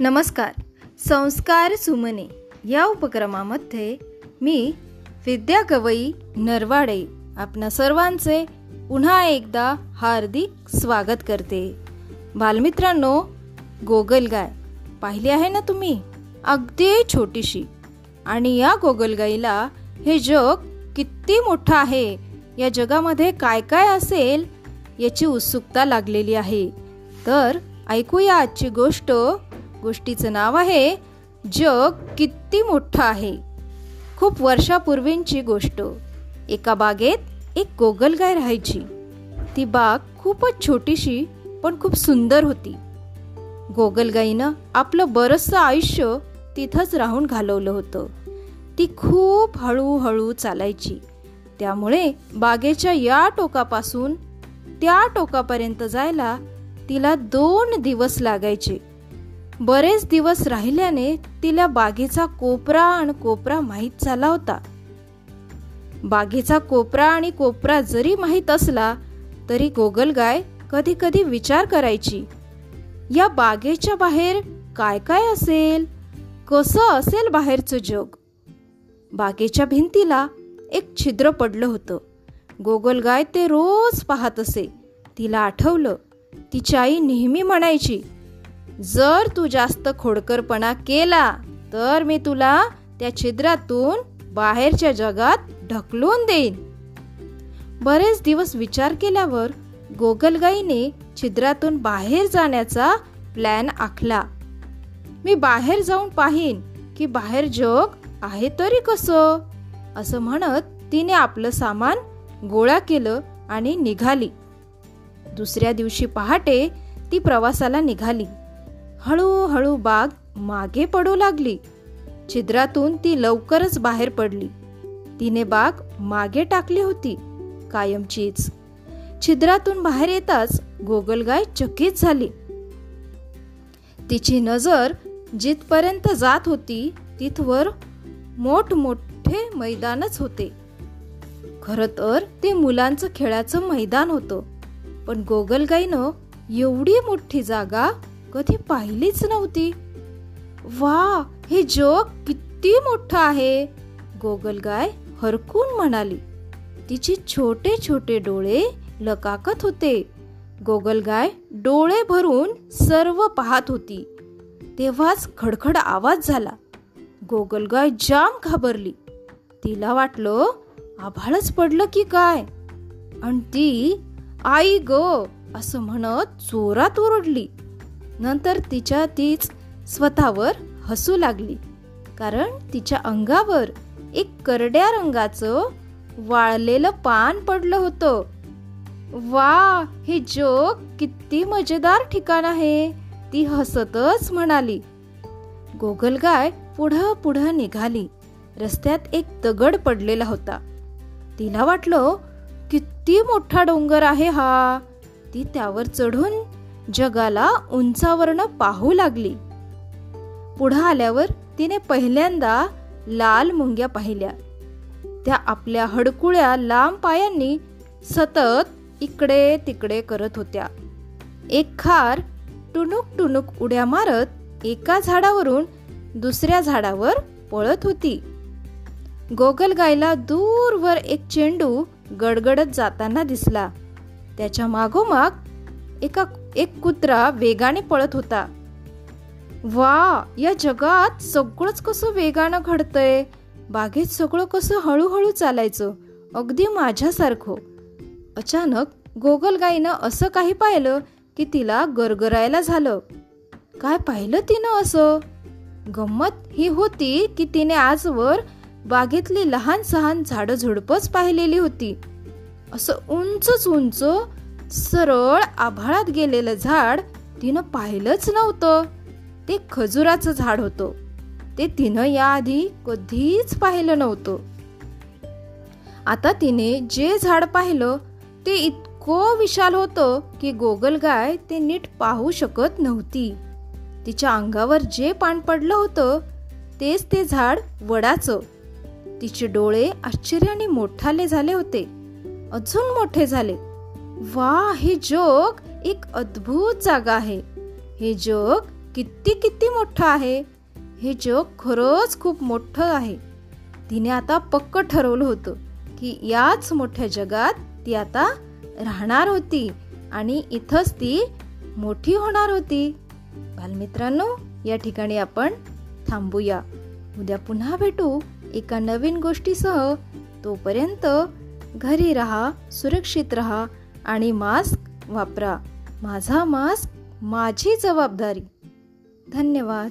नमस्कार. संस्कार सुमने या उपक्रमामध्ये मी विद्या कवई नरवाडे आपणा सर्वांचे पुन्हा एकदा हार्दिक स्वागत करते. बालमित्रांनो गोगलगाय पाहिली आहे ना तुम्ही? अगदी छोटीशी. आणि या गोगलगाईला हे जग किती मोठं आहे? या जगामध्ये काय काय असेल याची उत्सुकता लागलेली आहे. तर ऐकूया आजची गोष्ट गोष्टीचं नाव आहे जग किती मोठं आहे. खूप वर्षापूर्वींची गोष्ट. एका बागेत एक गोगलगाय राहायची. ती बाग खूपच छोटीशी पण खूप सुंदर होती. गोगलगाईनं आपलं बरंचसं आयुष्य तिथंच राहून घालवलं होतं. ती खूप हळूहळू चालायची. त्यामुळे बागेच्या या टोकापासून त्या टोकापर्यंत जायला तिला दोन दिवस लागायचे. बरेच दिवस राहिल्याने तिला बागेचा कोपरा आणि कोपरा माहीत झाला होता. बागेचा कोपरा आणि कोपरा जरी माहीत असला तरी गोगलगाय कधी कधी विचार करायची या बागेच्या बाहेर काय काय असेल? कसं असेल बाहेरचं जग? बागेच्या भिंतीला एक छिद्र पडलं होतं. गोगलगाय ते रोज पाहत असे. तिला आठवलं. तिची आई नेहमी म्हणायची जर तू जास्त खोडकरपणा केला तर मी तुला त्या छिद्रातून बाहेरच्या जगात ढकलून देईन. बरेच दिवस विचार केल्यावर गोगलगाईने छिद्रातून बाहेर जाण्याचा प्लॅन आखला. मी बाहेर जाऊन पाहीन की बाहेर जग आहे तरी कसं? असं म्हणत तिने आपलं सामान गोळा केलं आणि निघाली. दुसऱ्या दिवशी पहाटे ती प्रवासाला निघाली. हळूहळू बाग मागे पडू लागली. छिद्रातून ती लवकरच बाहेर पडली. तिने बाग मागे टाकली होती. कायमचीच छिद्रातून बाहेर येताच गोगलगाय चकित झाली. तिची नजर जिथपर्यंत जात होती तिथवर मोठमोठे मैदानच होते. खर तर ते मुलांचं खेळाचं मैदान होतं. पण गोगलगाईनं एवढी मोठी जागा कधी पाहिलीच नव्हती. वा हे जग किती मोठं आहे. गोगलगाय हरकून म्हणाली. तिचे छोटे छोटे डोळे लकाकत होते. गोगलगाय डोळे भरून सर्व पाहत होती. तेव्हाच खडखड आवाज झाला. गोगलगाय जाम घाबरली. तिला वाटलं आभाळच पडलं की काय? आणि ती आई ग असं म्हणत जोरात ओरडली. नंतर तिच्या तीच स्वतःवर हसू लागली. कारण तिच्या अंगावर एक करड्या रंगाचं वाळलेलं पान पडलं होतं. वा हे जग किती मजेदार ठिकाण आहे ती हसतच म्हणाली. गोगलगाय पुढं पुढं निघाली. रस्त्यात एक दगड पडलेला होता. तिला वाटलं किती मोठा डोंगर आहे हा. ती त्यावर चढून जगाला उंचावरनं पाहू लागली. पुढं आल्यावर तिने पहिल्यांदा लाल मुंग्या पाहिल्या. त्या आपल्या हडकुळ्या लांब पायांनी सतत इकडे तिकडे करत होत्या. एक खार टुनुक टुनुक उड्या मारत एका झाडावरून दुसऱ्या झाडावर पळत होती. गोगलगायला दूरवर एक चेंडू गडगडत जाताना दिसला. त्याच्या मागोमाग एका एक कुत्रा वेगाने पळत होता. वा या जगात सगळंच कसं वेगानं घडतंय? बागेत सगळं कसं हळूहळू चालायचं? अगदी माझ्यासारखं. अचानक गोगलगाईनं असं काही पाहिलं की तिला गरगरायला झालं. काय पाहिलं तिनं असं? गंमत ही होती की तिने आजवर बागेतली लहान सहान झाडं झुडपच पाहिलेली होती. असं उंचच उंच सरळ आभाळात गेलेलं झाड तिनं पाहिलंच नव्हतं. ते खजुराचं झाड होतं. ते तिनं याआधी कधीच पाहिलं नव्हतं. आता तिने जे झाड पाहिलं ते इतकं विशाल होतं की गोगलगाय ते नीट पाहू शकत नव्हती. तिच्या अंगावर जे पान पडलं होतं तेच ते झाड वडाचं. तिचे डोळे आश्चर्याने मोठाले झाले होते. अजून मोठे झाले. वा हे जग एक अद्भुत जागा आहे. हे जग किती किती मोठं आहे? हे जग खरंच खूप मोठं आहे. तिने आता पक्क ठरवलं होतं की याच मोठ्या जगात ती आता राहणार होती आणि इथंच ती मोठी होणार होती. बालमित्रांनो या ठिकाणी आपण थांबूया. उद्या पुन्हा भेटू एका नवीन गोष्टीसह. तोपर्यंत घरी राहा सुरक्षित रहा आणि मास्क वापरा. माझा मास्क माझी जबाबदारी. धन्यवाद.